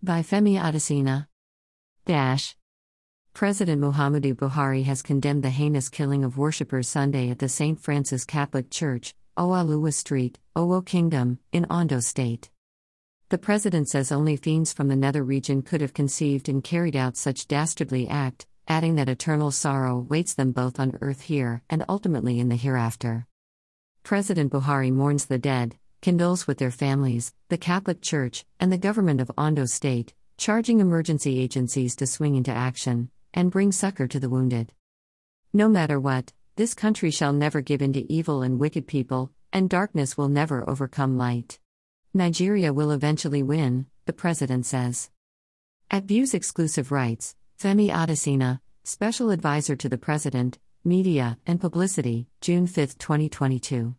By Femi Adesina. Dash. President Muhammadu Buhari has condemned the heinous killing of worshippers Sunday at the St. Francis Catholic Church, Owaluwa Street, Owo Kingdom, in Ondo State. The president says only fiends from the nether region could have conceived and carried out such dastardly act, adding that eternal sorrow waits them both on earth here and ultimately in the hereafter. President Buhari mourns the dead, condoles with their families, the Catholic Church, and the government of Ondo State, charging emergency agencies to swing into action and bring succor to the wounded. No matter what, this country shall never give in to evil and wicked people, and darkness will never overcome light. Nigeria will eventually win, the president says. At Views Exclusive Rights, Femi Adesina, Special Advisor to the President, Media and Publicity, June 5, 2022.